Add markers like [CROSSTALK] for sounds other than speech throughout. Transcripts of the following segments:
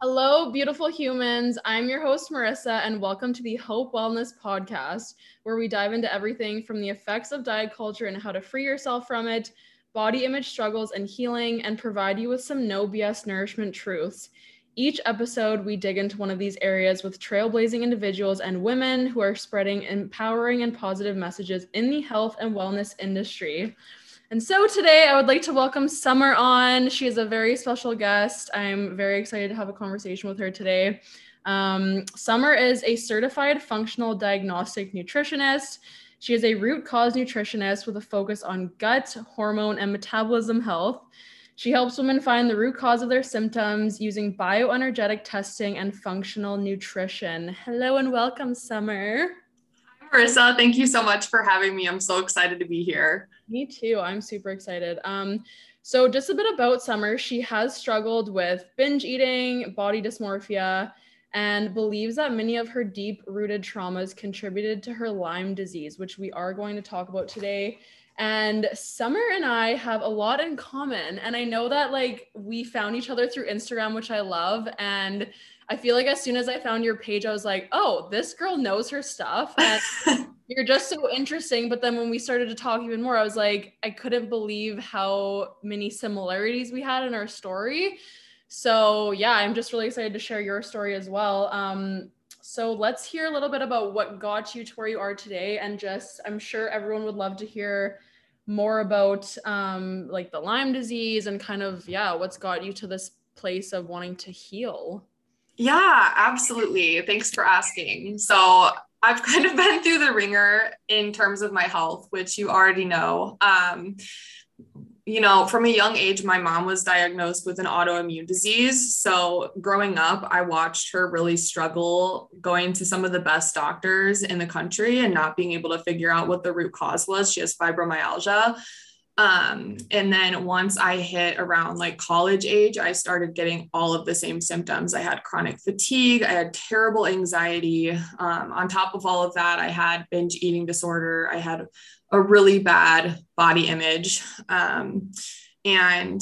Hello, beautiful humans. I'm your host, Marissa, and welcome to the Hope Wellness Podcast, where we dive into everything from the effects of diet culture and how to free yourself from it, body image struggles and healing, and provide you with some no BS nourishment truths. Each episode, we dig into one of these areas with trailblazing individuals and women who are spreading empowering and positive messages in the health and wellness industry. And so today I would like to welcome Summer on. She is a very special guest. I'm very excited to have a conversation with her today. Um, Summer is a certified functional diagnostic nutritionist. She is a root cause nutritionist with a focus on gut, hormone, and metabolism health. She helps women find the root cause of their symptoms using bioenergetic testing and functional nutrition. Hello and welcome, Summer. Hi, Marissa. Thank you so much for having me. I'm so excited to be here. Me too. I'm super excited. Um, so, just a bit about Summer. She has struggled with binge eating, body dysmorphia, and believes that many of her deep rooted traumas contributed to her Lyme disease, which we are going to talk about today. And Summer and I have a lot in common. And I know that like we found each other through Instagram, which I love. And I feel like as soon as I found your page, I was like, oh, this girl knows her stuff. [LAUGHS] And you're just so interesting. But then when we started to talk even more, I was like, I couldn't believe how many similarities we had in our story. So yeah, I'm just really excited to share your story as well. Um, so let's hear a little bit about what got you to where you are today. And just, I'm sure everyone would love to hear more about um, like the Lyme disease and kind of, yeah, what's got you to this place of wanting to heal. Yeah, absolutely. Thanks for asking. So I've kind of been through the ringer in terms of my health, which you already know. Um, you know, from a young age, my mom was diagnosed with an autoimmune disease. So, growing up, I watched her really struggle going to some of the best doctors in the country and not being able to figure out what the root cause was. She has fibromyalgia. Um, and then once I hit around like college age, I started getting all of the same symptoms. I had chronic fatigue, I had terrible anxiety. Um, on top of all of that, I had binge eating disorder, I had a really bad body image. Um, and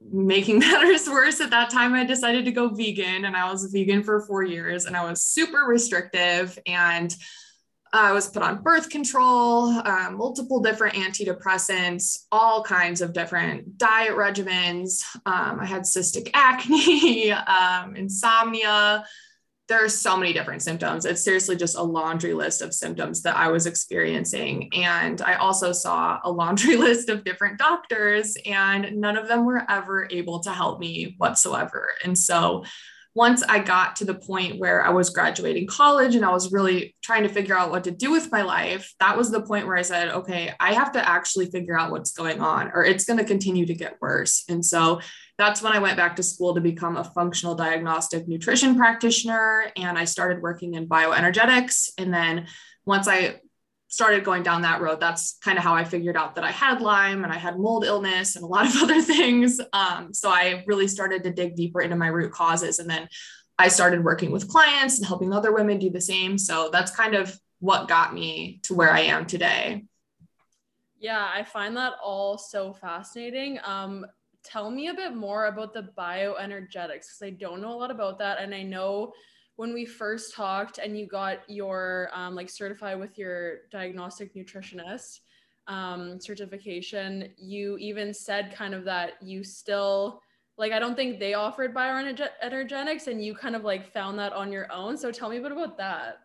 making [LAUGHS] matters worse, at that time, I decided to go vegan, and I was vegan for four years, and I was super restrictive and I was put on birth control, um, multiple different antidepressants, all kinds of different diet regimens. Um, I had cystic [LAUGHS] acne, um, insomnia. There are so many different symptoms. It's seriously just a laundry list of symptoms that I was experiencing. And I also saw a laundry [LAUGHS] list of different doctors, and none of them were ever able to help me whatsoever. And so once I got to the point where I was graduating college and I was really trying to figure out what to do with my life, that was the point where I said, okay, I have to actually figure out what's going on or it's going to continue to get worse. And so that's when I went back to school to become a functional diagnostic nutrition practitioner. And I started working in bioenergetics. And then once I started going down that road, that's kind of how I figured out that I had Lyme and I had mold illness and a lot of [LAUGHS] other things. Um, so I really started to dig deeper into my root causes. And then I started working with clients and helping other women do the same. So that's kind of what got me to where I am today. Yeah, I find that all so fascinating. Um, tell me a bit more about the bioenergetics because I don't know a lot about that. And I know when we first talked and you got your um, like certified with your diagnostic nutritionist um, certification, you even said kind of that you still like I don't think they offered bioenergetics and you kind of like found that on your own. So tell me a bit about that.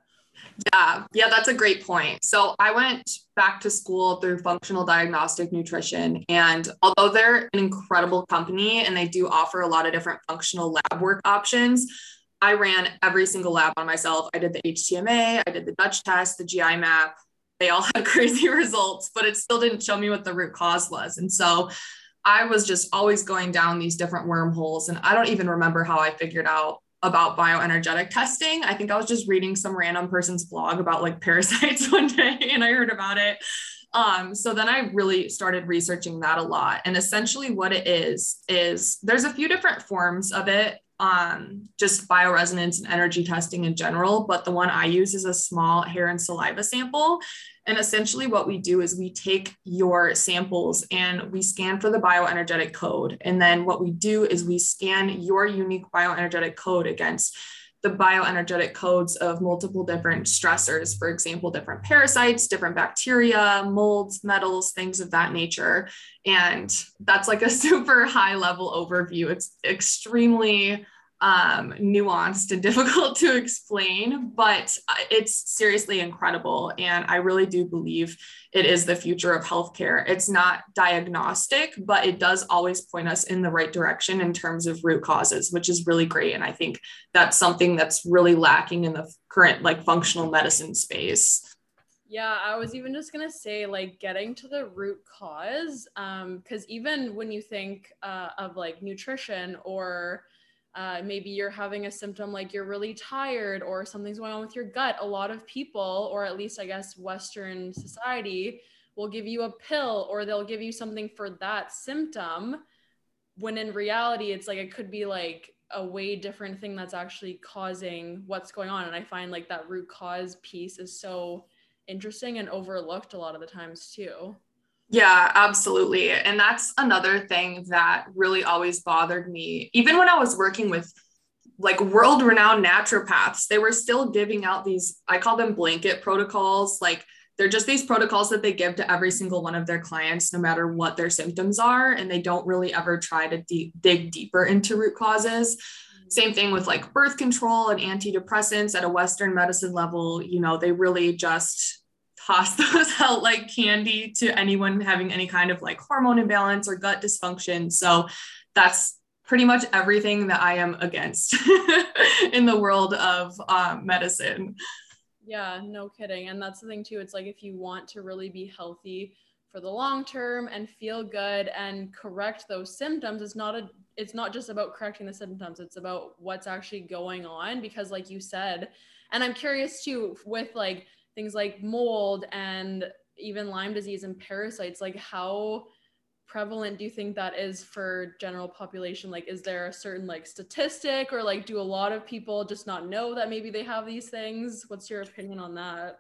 Yeah, yeah, that's a great point. So I went back to school through functional diagnostic nutrition. And although they're an incredible company and they do offer a lot of different functional lab work options, I ran every single lab on myself. I did the HTMA, I did the Dutch test, the GI map. They all [LAUGHS] had crazy results, but it still didn't show me what the root cause was. And so I was just always going down these different wormholes. And I don't even remember how I figured out about bioenergetic testing. I think I was just reading some random person's blog about like [LAUGHS] parasites one day and I heard about it. Um, so then I really started researching that a lot. And essentially, what it is, is there's a few different forms of it um, just bioresonance and energy testing in general, but the one I use is a small hair and saliva sample. And essentially, what we do is we take your samples and we scan for the bioenergetic code. And then what we do is we scan your unique bioenergetic code against the bioenergetic codes of multiple different stressors, for example, different parasites, different bacteria, molds, metals, things of that nature. And that's like a [LAUGHS] super high level overview. It's extremely um, nuanced and [LAUGHS] difficult to explain, but it's seriously incredible. And I really do believe it is the future of healthcare. It's not diagnostic, but it does always point us in the right direction in terms of root causes, which is really great. And I think that's something that's really lacking in the current like functional medicine space. Yeah, I was even just gonna say like getting to the root cause, because um, even when you think uh, of like nutrition or uh, maybe you're having a symptom like you're really tired or something's going on with your gut. A lot of people, or at least I guess Western society, will give you a pill or they'll give you something for that symptom. When in reality, it's like it could be like a way different thing that's actually causing what's going on. And I find like that root cause piece is so interesting and overlooked a lot of the times too. Yeah, absolutely. And that's another thing that really always bothered me. Even when I was working with like world renowned naturopaths, they were still giving out these, I call them blanket protocols. Like they're just these protocols that they give to every single one of their clients, no matter what their symptoms are. And they don't really ever try to de- dig deeper into root causes. Mm-hmm. Same thing with like birth control and antidepressants at a Western medicine level. You know, they really just toss those [LAUGHS] out like candy to anyone having any kind of like hormone imbalance or gut dysfunction. So that's pretty much everything that I am against [LAUGHS] in the world of um, medicine. Yeah, no kidding. And that's the thing too. It's like if you want to really be healthy for the long term and feel good and correct those symptoms, it's not a it's not just about correcting the symptoms, it's about what's actually going on because like you said, and I'm curious too with like things like mold and even Lyme disease and parasites, like how prevalent do you think that is for general population? Like, is there a certain like statistic or like do a lot of people just not know that maybe they have these things? What's your opinion on that?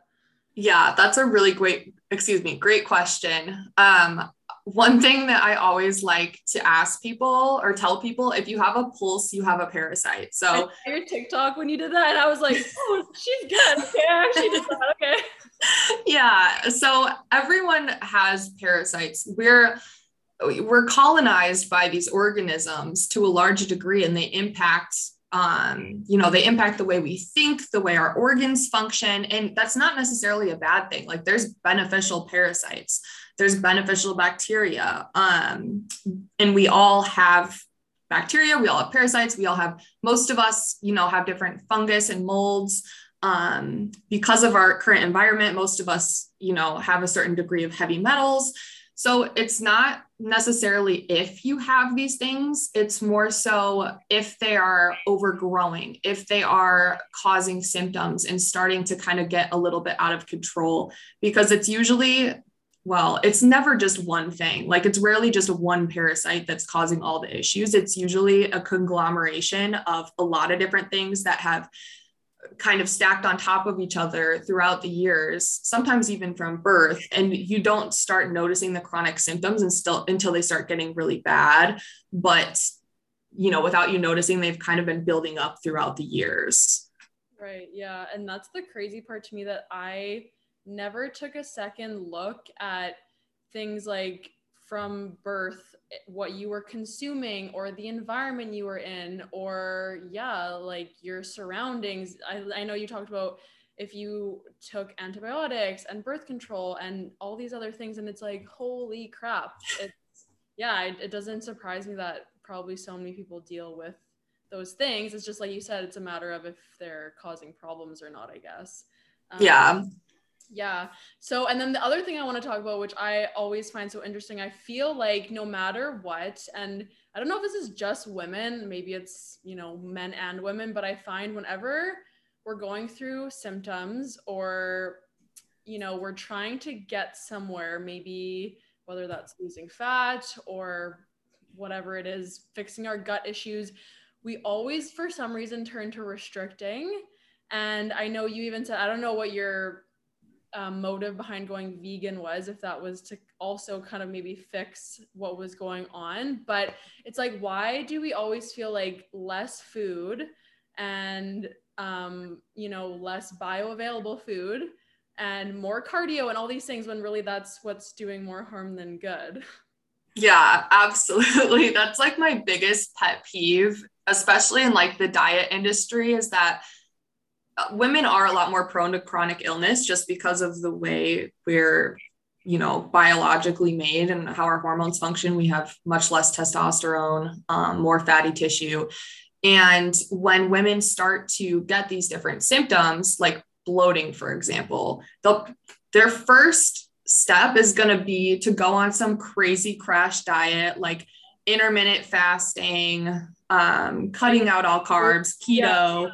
Yeah, that's a really great, excuse me, great question. Um, one thing that I always like to ask people or tell people if you have a pulse, you have a parasite. So your TikTok when you did that, and I was like, oh, she's good. I actually did that. Okay. [LAUGHS] Yeah. So everyone has parasites. We're we're colonized by these organisms to a large degree and they impact um, you know, they impact the way we think, the way our organs function. And that's not necessarily a bad thing. Like there's beneficial parasites, there's beneficial bacteria. Um, and we all have bacteria, we all have parasites, we all have, most of us, you know, have different fungus and molds. Um, because of our current environment, most of us, you know, have a certain degree of heavy metals. So it's not necessarily if you have these things, it's more so if they are overgrowing, if they are causing symptoms and starting to kind of get a little bit out of control, because it's usually well, it's never just one thing. Like it's rarely just one parasite that's causing all the issues. It's usually a conglomeration of a lot of different things that have kind of stacked on top of each other throughout the years, sometimes even from birth, and you don't start noticing the chronic symptoms and still until they start getting really bad. But you know, without you noticing, they've kind of been building up throughout the years. Right. Yeah. And that's the crazy part to me that I never took a second look at things like from birth what you were consuming or the environment you were in or yeah like your surroundings. I, I know you talked about if you took antibiotics and birth control and all these other things and it's like holy crap. It's yeah it, it doesn't surprise me that probably so many people deal with those things. It's just like you said it's a matter of if they're causing problems or not i guess. Um, yeah yeah. So, and then the other thing I want to talk about, which I always find so interesting, I feel like no matter what, and I don't know if this is just women, maybe it's, you know, men and women, but I find whenever we're going through symptoms or, you know, we're trying to get somewhere, maybe whether that's losing fat or whatever it is, fixing our gut issues, we always, for some reason, turn to restricting. And I know you even said, I don't know what your um, motive behind going vegan was, if that was to also kind of maybe fix what was going on. But it's like, why do we always feel like less food and, um, you know, less bioavailable food and more cardio and all these things when really that's what's doing more harm than good? Yeah, absolutely. [LAUGHS] That's like my biggest pet peeve, especially in like the diet industry, is that women are a lot more prone to chronic illness just because of the way we're you know biologically made and how our hormones function. We have much less testosterone um, more fatty tissue. And when women start to get these different symptoms like bloating for example they'll their first step is going to be to go on some crazy crash diet like intermittent fasting um, cutting out all carbs keto yeah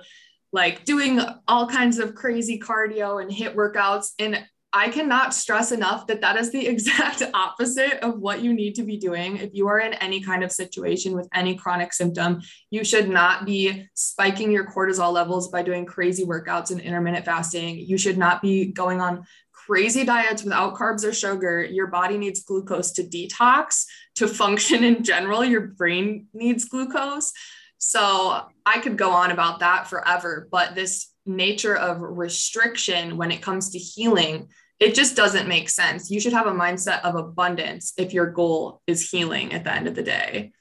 like doing all kinds of crazy cardio and HIIT workouts. And I cannot stress enough that that is the [LAUGHS] exact opposite of what you need to be doing. If you are in any kind of situation with any chronic symptom, you should not be spiking your cortisol levels by doing crazy workouts and intermittent fasting. You should not be going on crazy diets without carbs or sugar. Your body needs glucose to detox, to function in general. Your brain needs glucose. So I could go on about that forever, but this nature of restriction when it comes to healing, it just doesn't make sense. You should have a mindset of abundance if your goal is healing at the end of the day.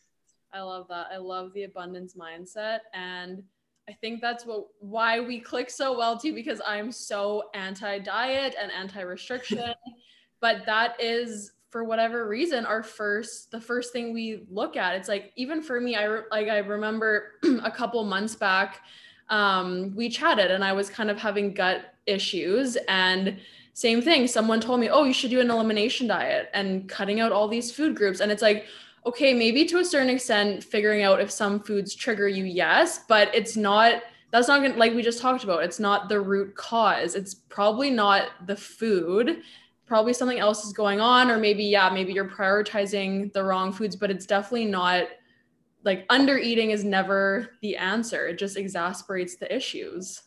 I love that. I love the abundance mindset and I think that's what why we click so well too because I'm so anti-diet and anti-restriction. [LAUGHS] but that is for whatever reason our first the first thing we look at it's like even for me i re- like i remember [CLEARS THROAT] a couple months back um, we chatted and i was kind of having gut issues and same thing someone told me oh you should do an elimination diet and cutting out all these food groups. And it's like okay maybe to a certain extent figuring out if some foods trigger you yes but it's not that's not gonna like we just talked about it's not the root cause. It's probably not the food probably something else is going on or maybe yeah maybe you're prioritizing the wrong foods but it's definitely not like under eating is never the answer. It just exasperates the issues.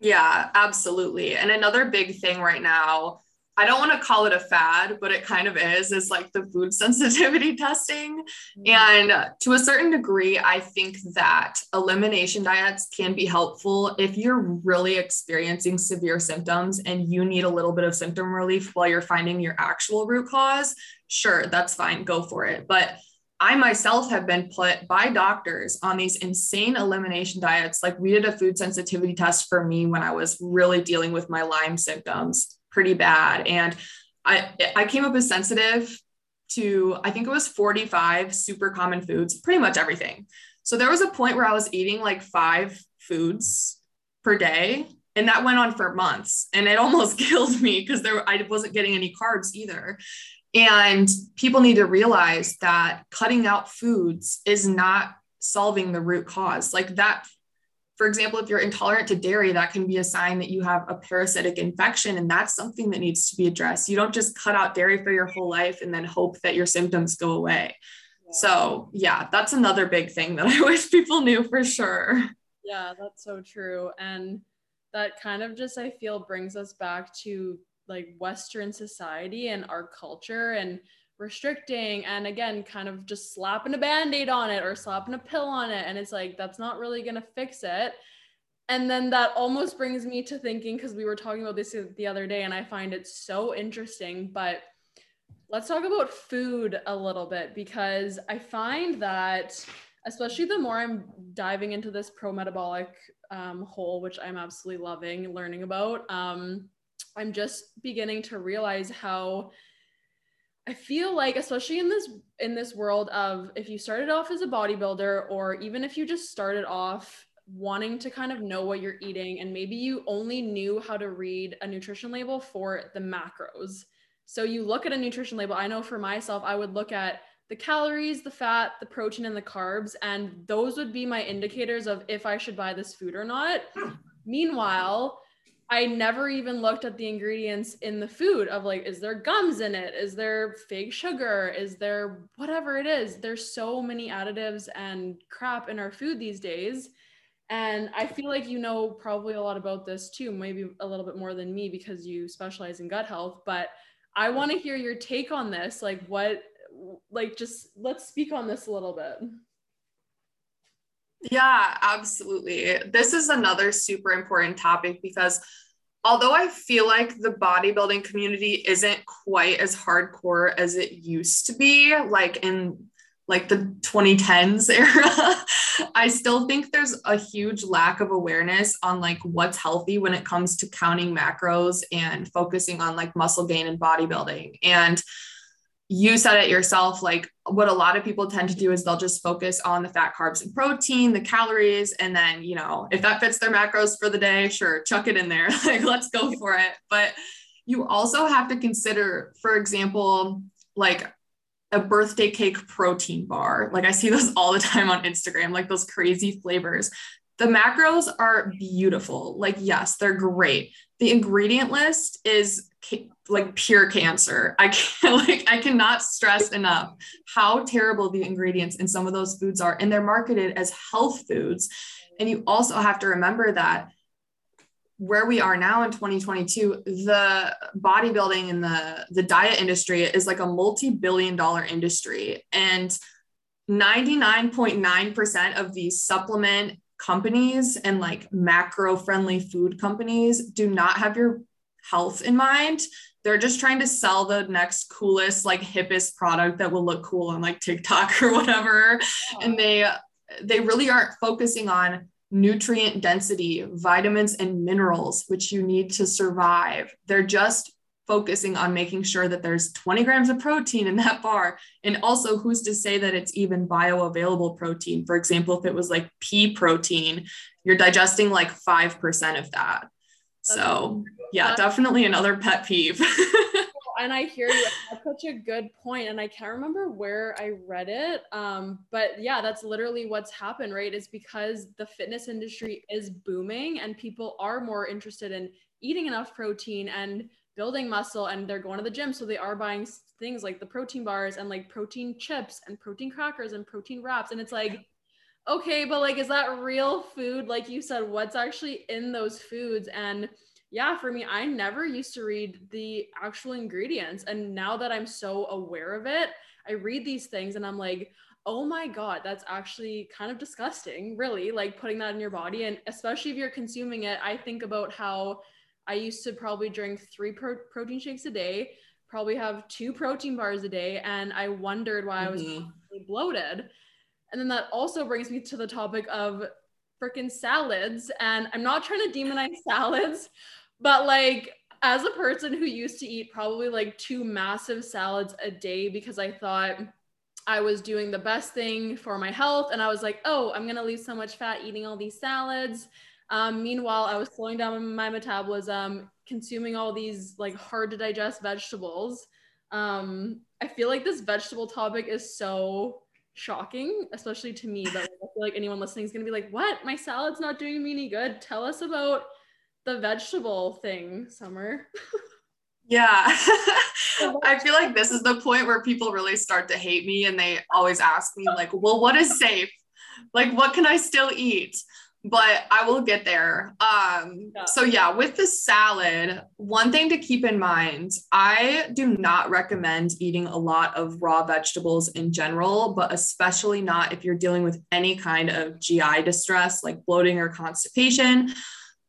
Yeah absolutely. And another big thing right now I don't want to call it a fad, but it kind of is, is like the food [LAUGHS] sensitivity testing. Mm-hmm. And to a certain degree, I think that elimination diets can be helpful if you're really experiencing severe symptoms and you need a little bit of symptom relief while you're finding your actual root cause. Sure, that's fine, go for it. But I myself have been put by doctors on these insane elimination diets. Like we did a food sensitivity test for me when I was really dealing with my Lyme symptoms pretty bad. And I, I came up as sensitive to, I think it was 45 super common foods, pretty much everything. So there was a point where I was eating like five foods per day. And that went on for months. And it almost [LAUGHS] killed me because there I wasn't getting any carbs either. And people need to realize that cutting out foods is not solving the root cause. Like that for example, if you're intolerant to dairy, that can be a sign that you have a parasitic infection, and that's something that needs to be addressed. You don't just cut out dairy for your whole life and then hope that your symptoms go away. Yeah. So, yeah, that's another big thing that [LAUGHS] I wish people knew for sure. Yeah, that's so true. And that kind of just, I feel, brings us back to like Western society and our culture and restricting and again kind of just slapping a band-aid on it or slapping a pill on it and it's like that's not really going to fix it. And then that almost brings me to thinking because we were talking about this the other day and i find it so interesting but let's talk about food a little bit because i find that especially the more i'm diving into this pro-metabolic um, hole which i'm absolutely loving learning about um, i'm just beginning to realize how I feel like especially in this in this world of if you started off as a bodybuilder or even if you just started off wanting to kind of know what you're eating and maybe you only knew how to read a nutrition label for the macros. So you look at a nutrition label, I know for myself I would look at the calories, the fat, the protein and the carbs and those would be my indicators of if I should buy this food or not. Hmm. Meanwhile, I never even looked at the ingredients in the food of like, is there gums in it? Is there fake sugar? Is there whatever it is? There's so many additives and crap in our food these days. And I feel like you know probably a lot about this too, maybe a little bit more than me because you specialize in gut health. But I want to hear your take on this. Like, what, like, just let's speak on this a little bit. Yeah, absolutely. This is another super important topic because although I feel like the bodybuilding community isn't quite as hardcore as it used to be, like in like the 2010s [LAUGHS] era, I still think there's a huge lack of awareness on like what's healthy when it comes to counting macros and focusing on like muscle gain and bodybuilding. And you said it yourself like what a lot of people tend to do is they'll just focus on the fat carbs and protein the calories and then you know if that fits their macros for the day sure chuck it in there. [LAUGHS] Like let's go for it. But you also have to consider for example like a birthday cake protein bar. Like i see those [LAUGHS] all the time on instagram like those crazy flavors. The macros are beautiful. Like yes they're great. The ingredient list is like pure cancer. I [LAUGHS] can't like I cannot stress enough how terrible the ingredients in some of those foods are and they're marketed as health foods. And you also have to remember that where we are now in 2022 the bodybuilding and the the diet industry is like a multi-billion dollar industry and 99.9% of these supplement companies and like macro friendly food companies do not have your health in mind. They're just trying to sell the next coolest, like hippest product that will look cool on like TikTok [LAUGHS] or whatever. And they they really aren't focusing on nutrient density, vitamins and minerals, which you need to survive. They're just focusing on making sure that there's 20 grams of protein in that bar. And also, who's to say that it's even bioavailable protein? For example, if it was like pea protein, you're digesting like 5% of that. So, yeah, definitely [LAUGHS] another pet peeve. [LAUGHS] and I hear you. That's such a good point, and I can't remember where I read it. Um, but yeah, that's literally what's happened, right? Is because the fitness industry is booming, and people are more interested in eating enough protein and building muscle, and they're going to the gym, so they are buying things like the protein bars and like protein chips and protein crackers and protein wraps, and it's like okay, but like, is that real food? Like you said, what's actually in those foods? And yeah, for me, I never used to read the actual ingredients. And now that I'm so aware of it, I read these things and I'm like, oh my God, that's actually kind of disgusting, really, like putting that in your body. And especially if you're consuming it, I think about how I used to probably drink three pro- protein shakes a day, probably have two protein bars a day. And I wondered why mm-hmm. I was mm-hmm. bloated. And then that also brings me to the topic of freaking salads. And I'm not trying to demonize [LAUGHS] salads, but like as a person who used to eat probably like two massive salads a day because I thought I was doing the best thing for my health. And I was like, oh, I'm going to lose so much fat eating all these salads. Um, meanwhile, I was slowing down my metabolism, consuming all these like hard to digest vegetables. Um, I feel like this vegetable topic is so shocking, especially to me. But I feel like anyone listening is gonna be like, "What? My salad's not doing me any good." Tell us about the vegetable thing, Summer. Yeah. [LAUGHS] I feel like this is the point where people really start to hate me and they always ask me, like, well, what is safe? Like, what can I still eat? But I will get there. Um, yeah. So, yeah, with the salad, one thing to keep in mind I do not recommend eating a lot of raw vegetables in general, but especially not if you're dealing with any kind of GI distress like bloating or constipation.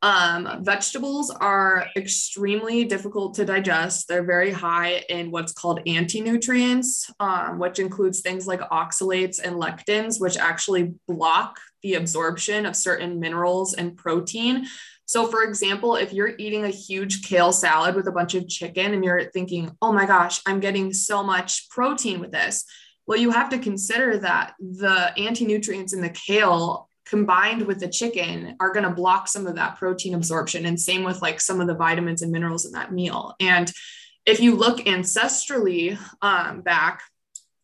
Um, vegetables are extremely difficult to digest. They're very high in what's called anti nutrients, um, which includes things like oxalates and lectins, which actually block the absorption of certain minerals and protein. So, for example, if you're eating a huge kale salad with a bunch of chicken and you're thinking, oh my gosh, I'm getting so much protein with this. Well, you have to consider that the anti nutrients in the kale combined with the chicken are going to block some of that protein absorption and same with like some of the vitamins and minerals in that meal and if you look ancestrally um, back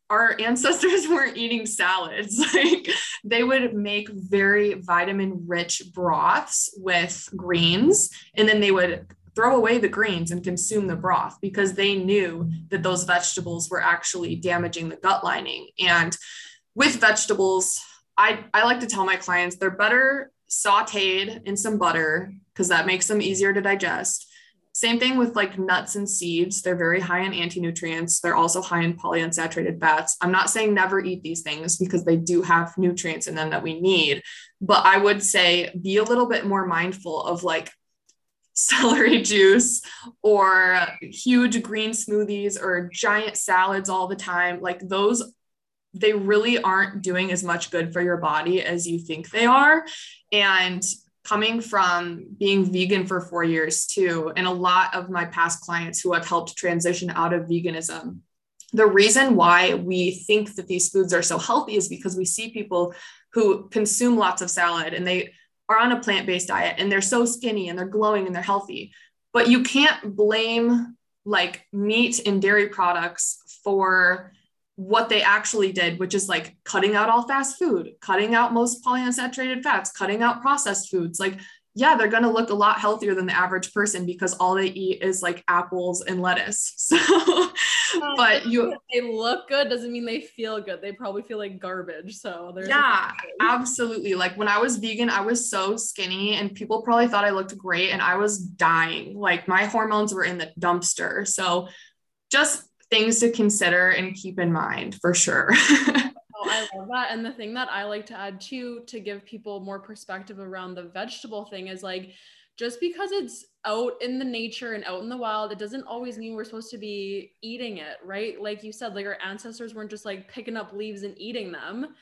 our ancestors [LAUGHS] weren't eating salads [LAUGHS] like they would make very vitamin rich broths with greens and then they would throw away the greens and consume the broth because they knew that those vegetables were actually damaging the gut lining and with vegetables I, I like to tell my clients they're better sauteed in some butter because that makes them easier to digest. Same thing with like nuts and seeds. They're very high in anti-nutrients. They're also high in polyunsaturated fats. I'm not saying never eat these things because they do have nutrients in them that we need, but I would say be a little bit more mindful of like [LAUGHS] celery juice or huge green smoothies or giant salads all the time. Like those they really aren't doing as much good for your body as you think they are. And coming from being vegan for four years too, and a lot of my past clients who I've helped transition out of veganism, the reason why we think that these foods are so healthy is because we see people who consume lots of salad and they are on a plant-based diet and they're so skinny and they're glowing and they're healthy. But you can't blame like meat and dairy products for what they actually did, which is like cutting out all fast food, cutting out most polyunsaturated fats, cutting out processed foods. Like, yeah, they're going to look a lot healthier than the average person because all they eat is like apples and lettuce. [LAUGHS] So, but you, they look good doesn't mean they feel good. They probably feel like garbage. So, yeah, absolutely. Like when I was vegan, I was so skinny and people probably thought I looked great and I was dying. Like my hormones were in the dumpster. So, just things to consider and keep in mind for sure. [LAUGHS] oh, I love that. And the thing that I like to add too, to give people more perspective around the vegetable thing is like, just because it's out in the nature and out in the wild, it doesn't always mean we're supposed to be eating it, right? Like you said, like our ancestors weren't just like picking up leaves and eating them.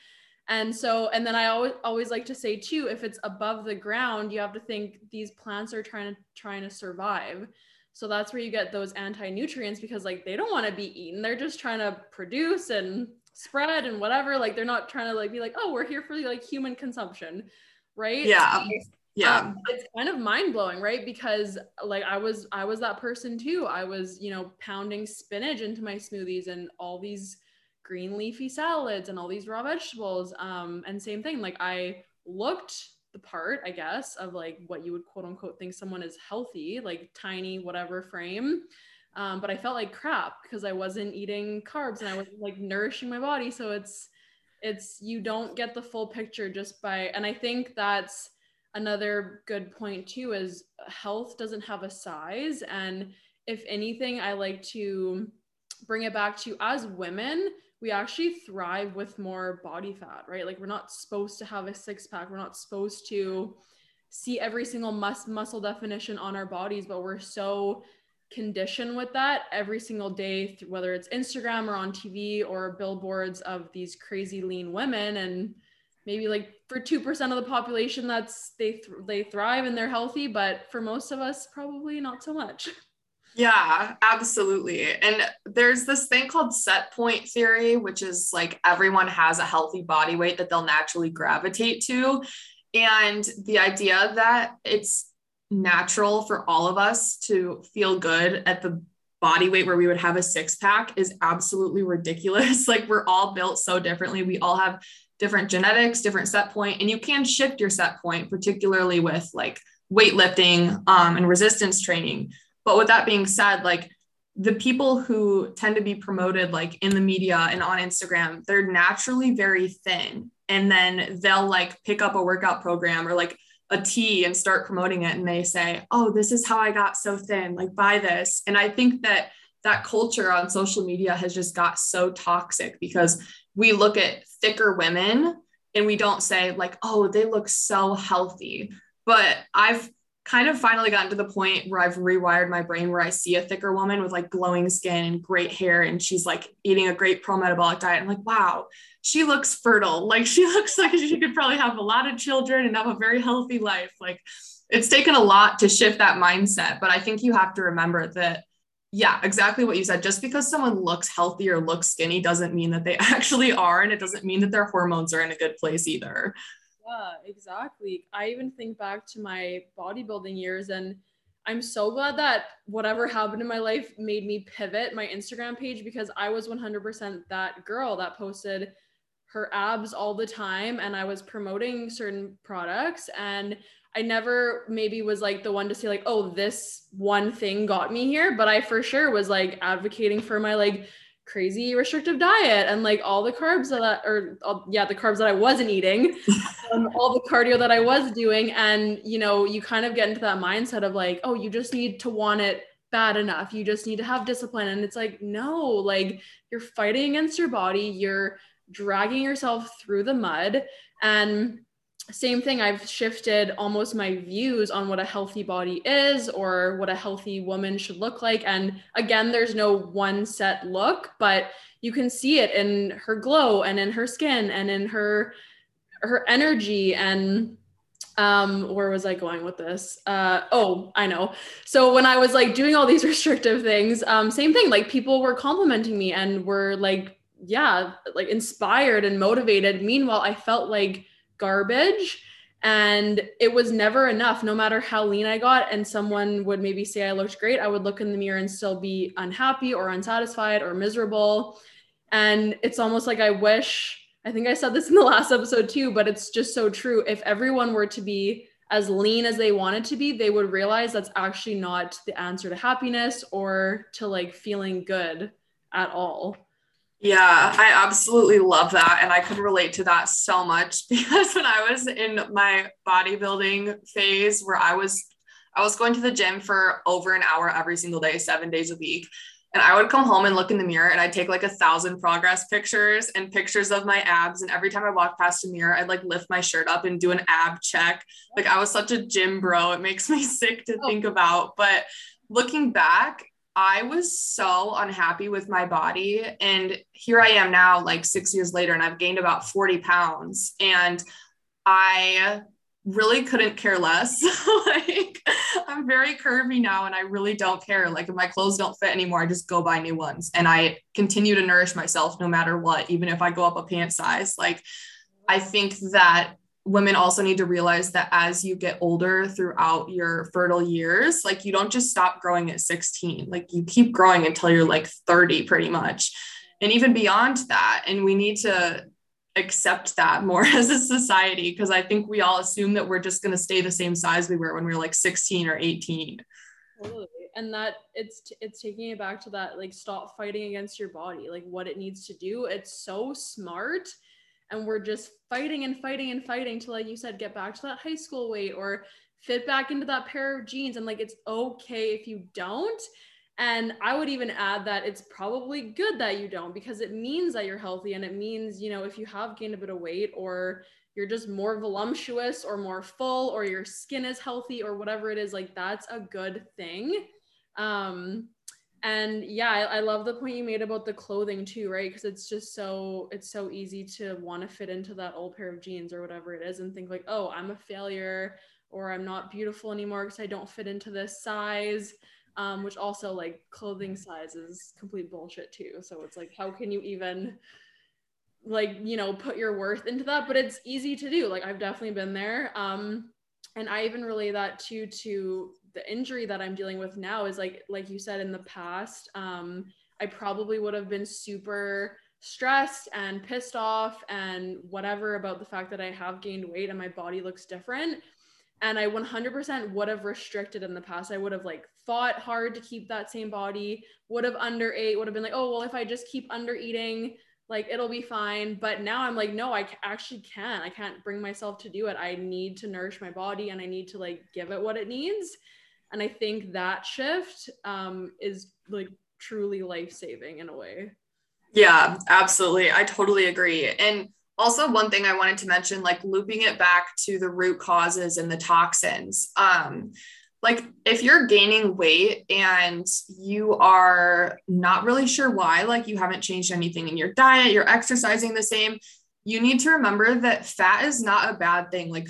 And so, and then I always always like to say too, if it's above the ground, you have to think these plants are trying to trying to survive. So that's where you get those anti-nutrients because like they don't want to be eaten. They're just trying to produce and spread and whatever. Like they're not trying to like be like, oh, we're here for like human consumption. Right. Yeah. Yeah. Um, it's kind of mind blowing, right? Because like I was I was that person too. I was, you know, pounding spinach into my smoothies and all these green leafy salads and all these raw vegetables. Um, and same thing, like I looked the part, I guess, of like what you would quote unquote think someone is healthy, like tiny, whatever frame. Um, but I felt like crap because I wasn't eating carbs and I wasn't like nourishing my body. So it's, it's, you don't get the full picture just by, and I think that's another good point too is health doesn't have a size. And if anything, I like to bring it back to as women, we actually thrive with more body fat, right? Like we're not supposed to have a six pack. We're not supposed to see every single mus- muscle definition on our bodies, but we're so conditioned with that every single day, whether it's Instagram or on TV or billboards of these crazy lean women. And maybe like for 2% of the population, that's they, th- they thrive and they're healthy, but for most of us, probably not so much. [LAUGHS] Yeah, absolutely. And there's this thing called set point theory, which is like everyone has a healthy body weight that they'll naturally gravitate to. And the idea that it's natural for all of us to feel good at the body weight where we would have a six pack is absolutely ridiculous. [LAUGHS] like we're all built so differently. We all have different genetics, different set point, and you can shift your set point, particularly with like weightlifting um, and resistance training but with that being said, like the people who tend to be promoted like in the media and on Instagram, they're naturally very thin. And then they'll like pick up a workout program or like a tea and start promoting it. And they say, Oh, this is how I got so thin, like buy this. And I think that that culture on social media has just got so toxic because we look at thicker women and we don't say, like, oh, they look so healthy. But I've kind of finally gotten to the point where I've rewired my brain where I see a thicker woman with like glowing skin and great hair and she's like eating a great pro metabolic diet. I'm like, wow, she looks fertile. Like she [LAUGHS] looks like she could probably have a lot of children and have a very healthy life. Like it's taken a lot to shift that mindset, but I think you have to remember that yeah, exactly what you said. Just because someone looks healthy or looks skinny doesn't mean that they [LAUGHS] actually are and it doesn't mean that their hormones are in a good place either. Yeah, exactly. I even think back to my bodybuilding years and I'm so glad that whatever happened in my life made me pivot my Instagram page because I was 100% that girl that posted her abs all the time and I was promoting certain products and I never maybe was like the one to say like oh this one thing got me here but I for sure was like advocating for my like crazy restrictive diet and like all the carbs that or all, yeah the carbs that i wasn't eating [LAUGHS] um, all the cardio that i was doing. And you know you kind of get into that mindset of like oh you just need to want it bad enough. You just need to have discipline. And it's like no like you're fighting against your body. You're dragging yourself through the mud. And same thing i've shifted almost my views on what a healthy body is or what a healthy woman should look like. And again there's no one set look but you can see it in her glow and in her skin and in her her energy and um where was i going with this? Uh oh i know. So when i was like doing all these [LAUGHS] restrictive things um same thing like people were complimenting me and were like yeah like inspired and motivated. Meanwhile i felt like garbage. And it was never enough. No matter how lean i got and someone would maybe say i looked great i would look in the mirror and still be unhappy or unsatisfied or miserable. And it's almost like i wish i think i said this in the last episode too but it's just so true. If everyone were to be as lean as they wanted to be they would realize that's actually not the answer to happiness or to like feeling good at all yeah, I absolutely love that. And I could relate to that so much [LAUGHS] because when I was in my bodybuilding phase where I was I was going to the gym for over an hour every single day, seven days a week. And I would come home and look in the mirror and I'd take like a thousand progress pictures and pictures of my abs. And every time I walked past a mirror, I'd like lift my shirt up and do an ab check. Like I was such a gym bro. It makes me [LAUGHS] sick to oh. think about. But looking back, I was so unhappy with my body. And here I am now, like six years later, and I've gained about 40 pounds. And I really couldn't care less. [LAUGHS] like, I'm very curvy now, and I really don't care. Like, if my clothes don't fit anymore, I just go buy new ones. And I continue to nourish myself no matter what, even if I go up a pant size. Like, I think that women also need to realize that as you get older throughout your fertile years, like you don't just stop growing at 16, like you keep growing until you're like 30 pretty much. And even beyond that. And we need to accept that more [LAUGHS] as a society because I think we all assume that we're just going to stay the same size we were when we were like 16 or 18. Totally. And that it's t- it's taking it back to that like stop fighting against your body, like what it needs to do. It's so smart and we're just fighting and fighting and fighting to like you said get back to that high school weight or fit back into that pair of jeans. And like it's okay if you don't. And i would even add that it's probably good that you don't because it means that you're healthy and it means you know if you have gained a bit of weight or you're just more voluptuous or more full or your skin is healthy or whatever it is like that's a good thing. Um and yeah I, I, love the point you made about the clothing too right? Because it's just so it's so easy to want to fit into that old pair of jeans or whatever it is and think like oh i'm a failure or i'm not beautiful anymore because i don't fit into this size um, which also like clothing size is complete bullshit too. So it's like how can you even like you know put your worth into that? But it's easy to do. Like i've definitely been there um and i even relate that too to the injury that I'm dealing with now is like like you said in the past, um, I probably would have been super stressed and pissed off and whatever about the fact that I have gained weight and my body looks different. And I 100% would have restricted in the past. I would have like fought hard to keep that same body, would have under ate, would have been like, oh, well, if I just keep under eating, like it'll be fine. But now I'm like, no, I actually can't. I can't bring myself to do it. I need to nourish my body and I need to like give it what it needs and i think that shift um, is like truly life saving in a way. Yeah absolutely. I totally agree. And also one thing i wanted to mention like looping it back to the root causes and the toxins. Um like if you're gaining weight and you are not really sure why like you haven't changed anything in your diet you're exercising the same you need to remember that fat is not a bad thing. Like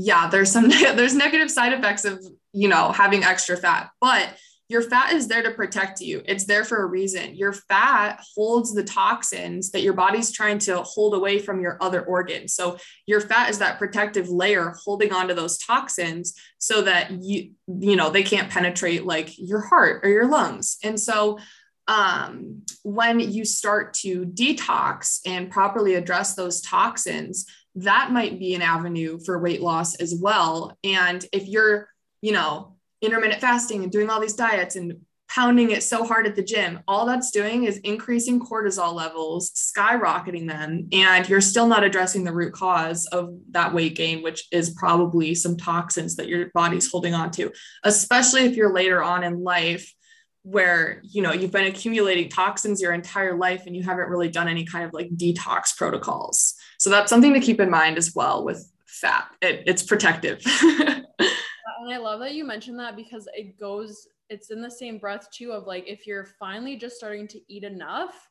yeah there's some [LAUGHS] there's negative side effects of you know, having extra fat, but your fat is there to protect you. It's there for a reason. Your fat holds the toxins that your body's trying to hold away from your other organs. So your fat is that protective layer holding onto those toxins so that you you know, they can't penetrate like your heart or your lungs. And so um, when you start to detox and properly address those toxins, that might be an avenue for weight loss as well. And if you're you know, intermittent fasting and doing all these diets and pounding it so hard at the gym, all that's doing is increasing cortisol levels, skyrocketing them, and you're still not addressing the root cause of that weight gain, which is probably some toxins that your body's holding on to, especially if you're later on in life where you know you've been accumulating toxins your entire life and you haven't really done any kind of like detox protocols so that's something to keep in mind as well with fat. It, it's protective. [LAUGHS] And i love that you mentioned that because it goes it's in the same breath too of like if you're finally just starting to eat enough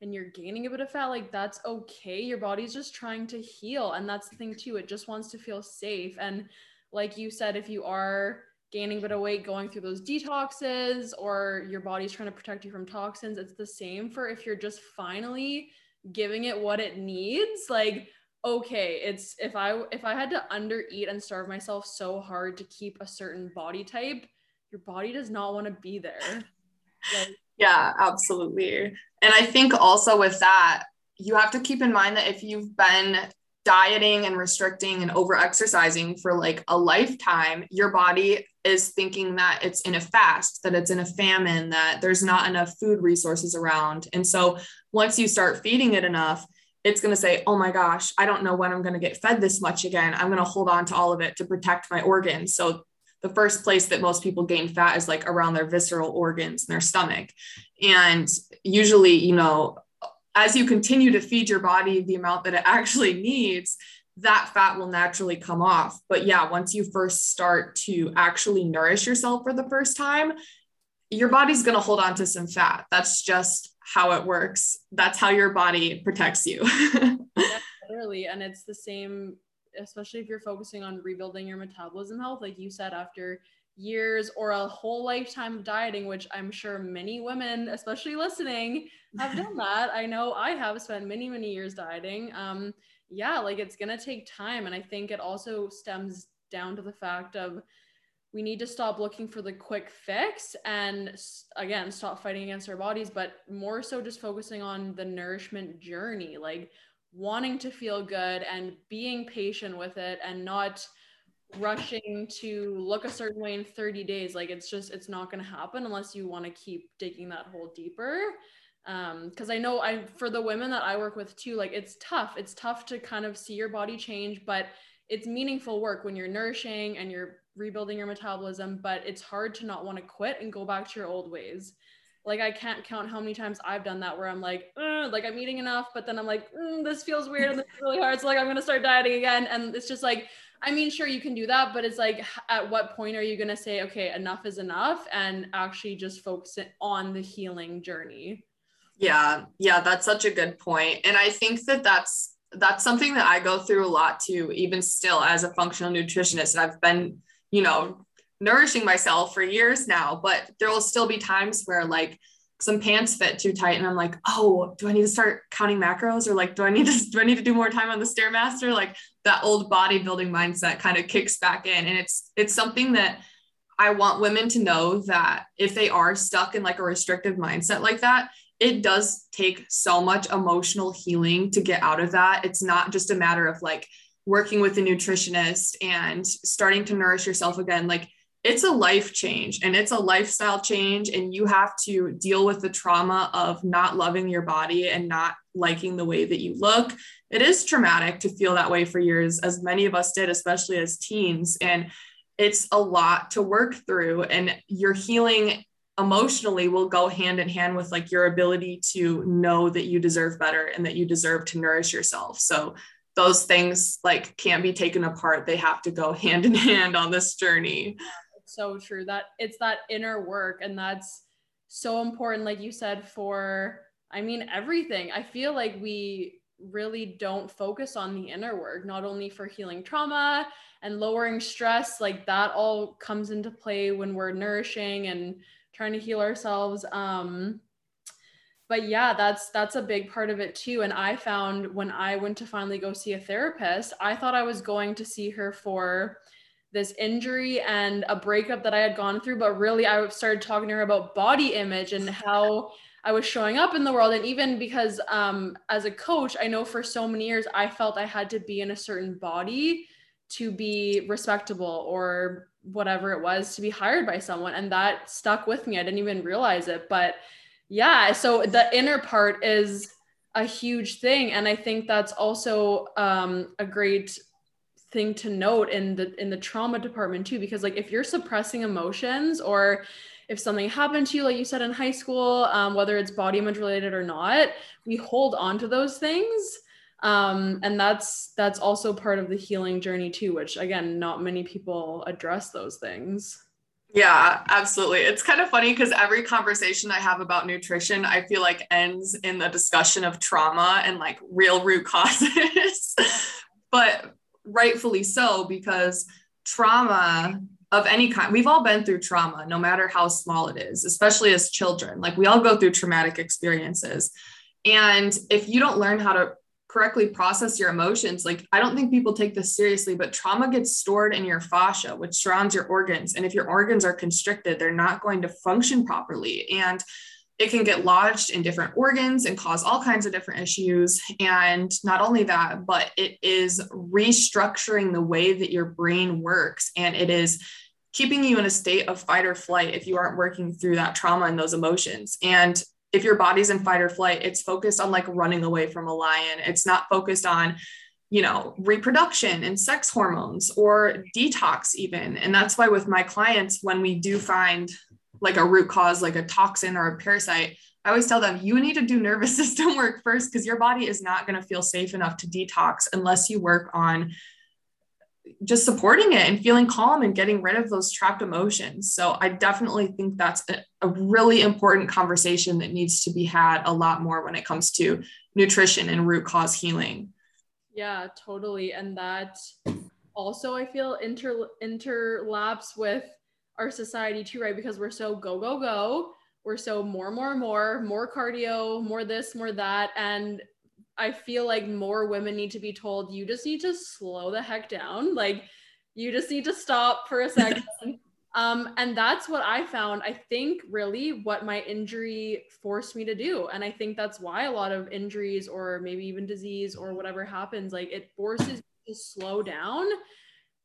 and you're gaining a bit of fat like that's okay. Your body's just trying to heal. And that's the thing too it just wants to feel safe. And like you said if you are gaining a bit of weight going through those detoxes or your body's trying to protect you from toxins it's the same for if you're just finally giving it what it needs like okay it's if i if i had to under eat and starve myself so hard to keep a certain body type your body does not want to be there. Like, yeah, absolutely. And I think also with that, you have to keep in mind that if you've been dieting and restricting and over exercising for like a lifetime, your body is thinking that it's in a fast, that it's in a famine, that there's not enough food resources around. And so once you start feeding it enough, it's going to say, oh my gosh, I don't know when I'm going to get fed this much again. I'm going to hold on to all of it to protect my organs. So the first place that most people gain fat is like around their visceral organs and their stomach. And usually, you know, as you continue to feed your body the amount that it [LAUGHS] actually needs, that fat will naturally come off. But yeah, once you first start to actually nourish yourself for the first time, your body's going to hold on to some fat. That's just how it works. That's how your body protects you. [LAUGHS] yeah, literally. And it's the same especially if you're focusing on rebuilding your metabolism health, like you said, after years or a whole lifetime of dieting, which I'm sure many women, especially listening, have done [LAUGHS] that. I know I have spent many, many years dieting. Um, yeah, like it's gonna take time. And I think it also stems down to the fact of we need to stop looking for the quick fix and again stop fighting against our bodies but more so just focusing on the nourishment journey like wanting to feel good and being patient with it and not rushing to look a certain way in 30 days. Like it's just it's not going to happen unless you want to keep digging that hole deeper. Um because i know i for the women that i work with too like it's tough. It's tough to kind of see your body change but it's meaningful work when you're nourishing and you're rebuilding your metabolism but it's hard to not want to quit and go back to your old ways like I can't count how many times I've done that where I'm like, like I'm eating enough, but then I'm like, mm, this feels weird and this is really hard. So like I'm gonna start dieting again. And it's just like, I mean, sure you can do that, but it's like, at what point are you gonna say, okay, enough is enough, and actually just focus on the healing journey? Yeah, yeah, that's such a good point, and I think that that's that's something that I go through a lot too, even still as a functional nutritionist. And I've been, you know, nourishing myself for years now, but there will still be times where like some pants fit too tight and I'm like, oh, do I need to start counting macros or like do I need to [LAUGHS] do I need to do more time on the stairmaster? Like that old bodybuilding mindset kind of kicks back in. And it's it's something that I want women to know that if they are stuck in like a restrictive mindset like that, it does take so much emotional healing to get out of that. It's not just a matter of like working with a nutritionist and starting to nourish yourself again. Like it's a life change and it's a lifestyle change and you have to deal with the trauma of not loving your body and not liking the way that you look it is traumatic to feel that way for years as many of us did especially as teens and it's a lot to work through and your healing emotionally will go hand in hand with like your ability to know that you deserve better and that you deserve to nourish yourself. So those things like can't be taken apart. They have to go [LAUGHS] hand in hand on this journey. It's so true. That it's that inner work and that's so important like you said for i mean everything. I feel like we really don't focus on the inner work not only for healing trauma and lowering stress like that all comes into play when we're nourishing and trying to heal ourselves um but yeah that's that's a big part of it too and i found when i went to finally go see a therapist i thought i was going to see her for this injury and a breakup that I had gone through, but really I started talking to her about body image and how I was showing up in the world. And even because um, as a coach, I know for so many years I felt I had to be in a certain body to be respectable or whatever it was to be hired by someone and that stuck with me. I didn't even realize it but yeah so the inner part is a huge thing and i think that's also um, a great thing to note in the in the trauma department too because like if you're suppressing emotions or if something happened to you like you said in high school um, whether it's body image related or not we hold on to those things um, and that's that's also part of the healing journey too which again not many people address those things yeah, absolutely. It's kind of funny because every conversation I have about nutrition, I feel like ends in the discussion of trauma and like real root [LAUGHS] causes. but rightfully so, because trauma of any kind, we've all been through trauma, no matter how small it is, especially as children. Like we all go through traumatic experiences. And if you don't learn how to correctly process your emotions like i don't think people take this seriously but trauma gets stored in your fascia which surrounds your organs. And if your organs are constricted they're not going to function properly. And it can get lodged in different organs and cause all kinds of different issues. And not only that but it is restructuring the way that your brain works. And it is keeping you in a state of fight or flight if you aren't working through that trauma and those emotions. And if your body's in fight or flight, it's focused on like running away from a lion. It's not focused on, you know, reproduction and sex hormones or detox, even. And that's why with my clients, when we do find like a root cause, like a toxin or a parasite, I always tell them you need to do nervous [LAUGHS] system work first because your body is not going to feel safe enough to detox unless you work on just supporting it and feeling calm and getting rid of those trapped emotions. So I definitely think that's a, a, really important conversation that needs to be had a lot more when it comes to nutrition and root cause healing. Yeah, totally. And that also I feel inter interlaps with our society too, right? Because we're so go, go, go. We're so more, more, more, more cardio, more this, more that. And I feel like more women need to be told you just need to slow the heck down. Like you just need to stop for a second. [LAUGHS] um, and that's what I found. I think really what my injury forced me to do. And I think that's why a lot of injuries or maybe even disease or whatever happens, like it forces you to slow down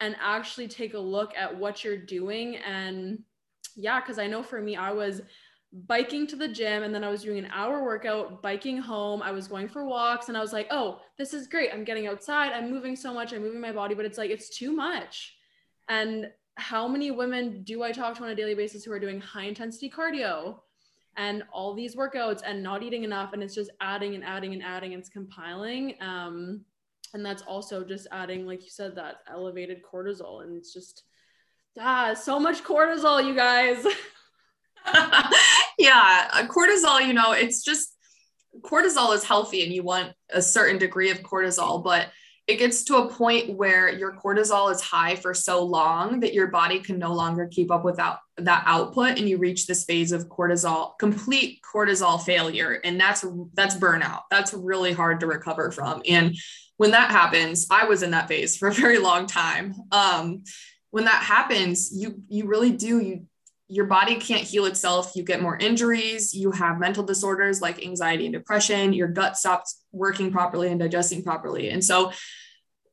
and actually take a look at what you're doing. And yeah, because I know for me, I was biking to the gym and then I was doing an hour workout, biking home. I was going for walks and I was like, oh, this is great. I'm getting outside. I'm moving so much. I'm moving my body, but it's like, it's too much. And how many women do I talk to on a daily basis who are doing high intensity cardio and all these workouts and not eating enough? And it's just adding and adding and adding. And it's compiling. Um, and that's also just adding, like you said, that elevated cortisol. And it's just, ah, so much cortisol, you guys. [LAUGHS] [LAUGHS] yeah, uh, cortisol, you know, it's just cortisol is healthy and you want a certain degree of cortisol, but it gets to a point where your cortisol is high for so long that your body can no longer keep up without that output and you reach this phase of cortisol complete cortisol failure. And that's that's burnout. That's really hard to recover from. And when that happens i was in that phase for a very long time. Um, when that happens you you really do you your body can't heal itself. You get more injuries. You have mental disorders like anxiety and depression. Your gut stops working properly and digesting properly. And so,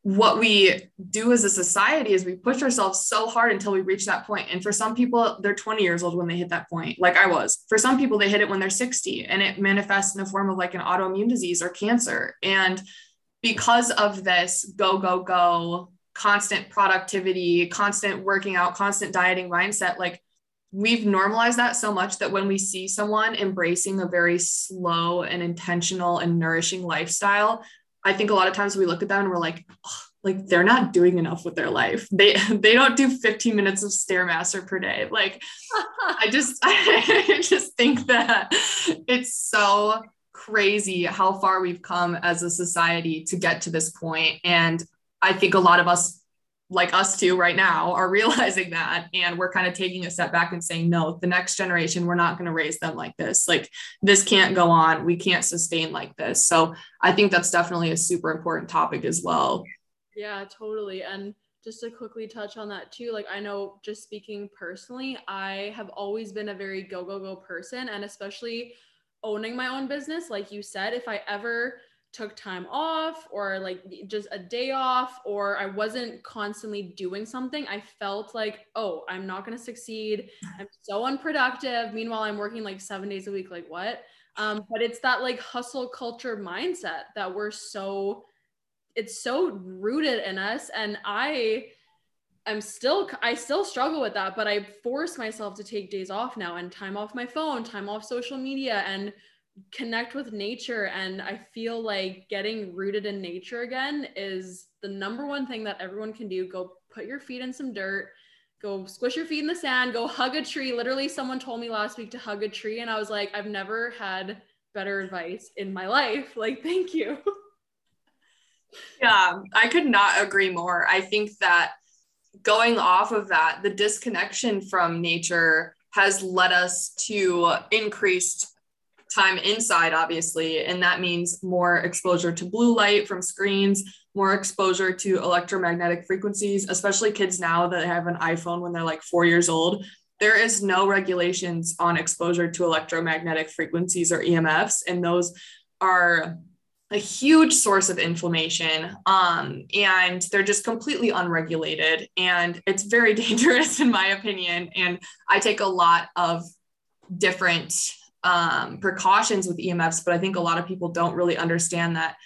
what we do as a society is we push ourselves so hard until we reach that point. And for some people, they're 20 years old when they hit that point, like I was. For some people, they hit it when they're 60 and it manifests in the form of like an autoimmune disease or cancer. And because of this go, go, go, constant productivity, constant working out, constant dieting mindset, like we've normalized that so much that when we see someone embracing a very slow and intentional and nourishing lifestyle, I think a lot of times we look at them and we're like, like they're not doing enough with their life. They [LAUGHS] they don't do 15 minutes of stairmaster per day. Like I [LAUGHS] just [LAUGHS] I just think that it's so crazy how far we've come as a society to get to this point and I think a lot of us like us two right now are [LAUGHS] realizing that and we're kind of taking a step back and saying no the next generation we're not going to raise them like this. Like this can't go on. We can't sustain like this. So i think that's definitely a super important topic as well. Yeah totally. And just to quickly touch on that too like i know just speaking personally i have always been a very go go go person and especially owning my own business like you said if i ever took time off or like just a day off or I wasn't constantly doing something, I felt like, oh, I'm not going to succeed. I'm so unproductive. Meanwhile, I'm working like seven days a week. Like, what? Um, but it's that like hustle culture mindset that we're so, it's so rooted in us. And I, I'm still I still struggle with that, but I force myself to take days off now and time off my phone, time off social media and connect with nature and I feel like getting rooted in nature again is the number one thing that everyone can do. Go put your feet in some dirt, go squish your feet in the sand, go hug a tree. Literally someone told me last week to hug a tree and I was like I've never had better advice in my life. [LAUGHS] Like thank you. Yeah, I could not agree more. I think that going off of that, the disconnection from nature has led us to increased time inside, obviously. And that means more exposure to blue light from screens, more exposure to electromagnetic frequencies, especially kids now that have an iPhone when they're like four years old. There is no regulations on exposure to electromagnetic frequencies or EMFs, and those are a huge source of inflammation um, and they're just completely unregulated and it's very [LAUGHS] dangerous in my opinion and i take a lot of different um, precautions with emfs but i think a lot of people don't really understand that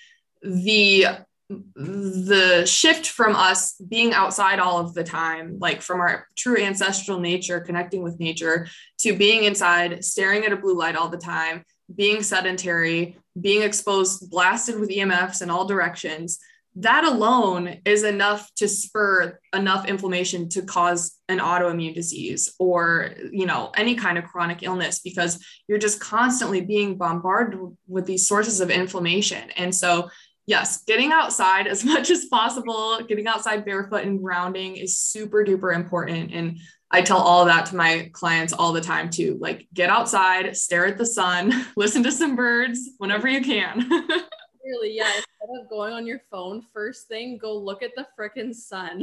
the the shift from us being outside all of the time like from our true ancestral nature connecting with nature to being inside staring at a blue light all the time being sedentary being exposed, blasted with EMFs in all directions, that alone is enough to spur enough inflammation to cause an autoimmune disease or you know any kind of chronic illness because you're just constantly being bombarded with these sources of inflammation and so yes getting outside as [LAUGHS] much as possible getting outside barefoot and grounding is super duper important and I tell all that to my clients all the time too. Like, get outside, stare at the sun, [LAUGHS] listen to some birds whenever you can. [LAUGHS] really, yeah. Instead of going on your phone, first thing, go look at the freaking sun.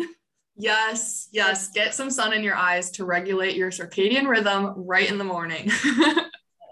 Yes, yes. Get some sun in your eyes to regulate your circadian rhythm right in the morning. [LAUGHS] I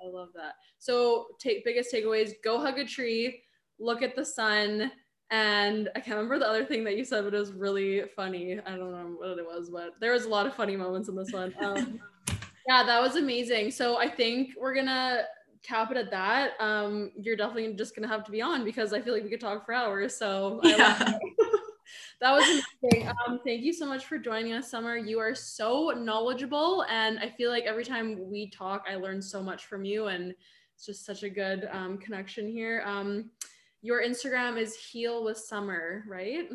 love that. So, take biggest takeaways: go hug a tree, look at the sun, and I can't remember the other thing that you said, but it was really funny. I don't know what it was, but there was a lot of funny moments in this one. Um, [LAUGHS] yeah, that was amazing. So I think we're gonna cap it at that. Um, you're definitely just gonna have to be on because I feel like we could talk for hours. So yeah. [LAUGHS] that was amazing. Um, thank you so much for joining us, Summer. You are so knowledgeable, and I feel like every time we talk, I learn so much from you, and it's just such a good um, connection here. Um, your Instagram is Heal with Summer, right?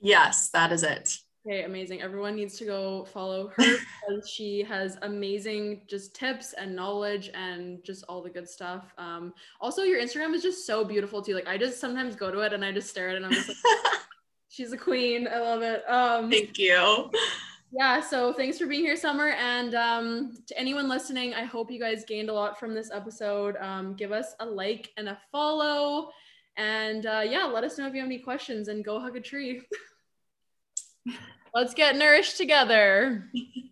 Yes, that is it. Okay, amazing. Everyone needs to go follow her [LAUGHS] because she has amazing just tips and knowledge and just all the good stuff. Um, also, your Instagram is just so beautiful too. Like I just sometimes go to it and I just stare at it and I'm just like, [LAUGHS] she's a queen. I love it. Um, Thank you. Yeah, so thanks for being here, Summer. And um, to anyone listening, I hope you guys gained a lot from this episode. Um, give us a like and a follow. And uh, yeah, let us know if you have any questions and go hug a tree. [LAUGHS] Let's get nourished together. [LAUGHS]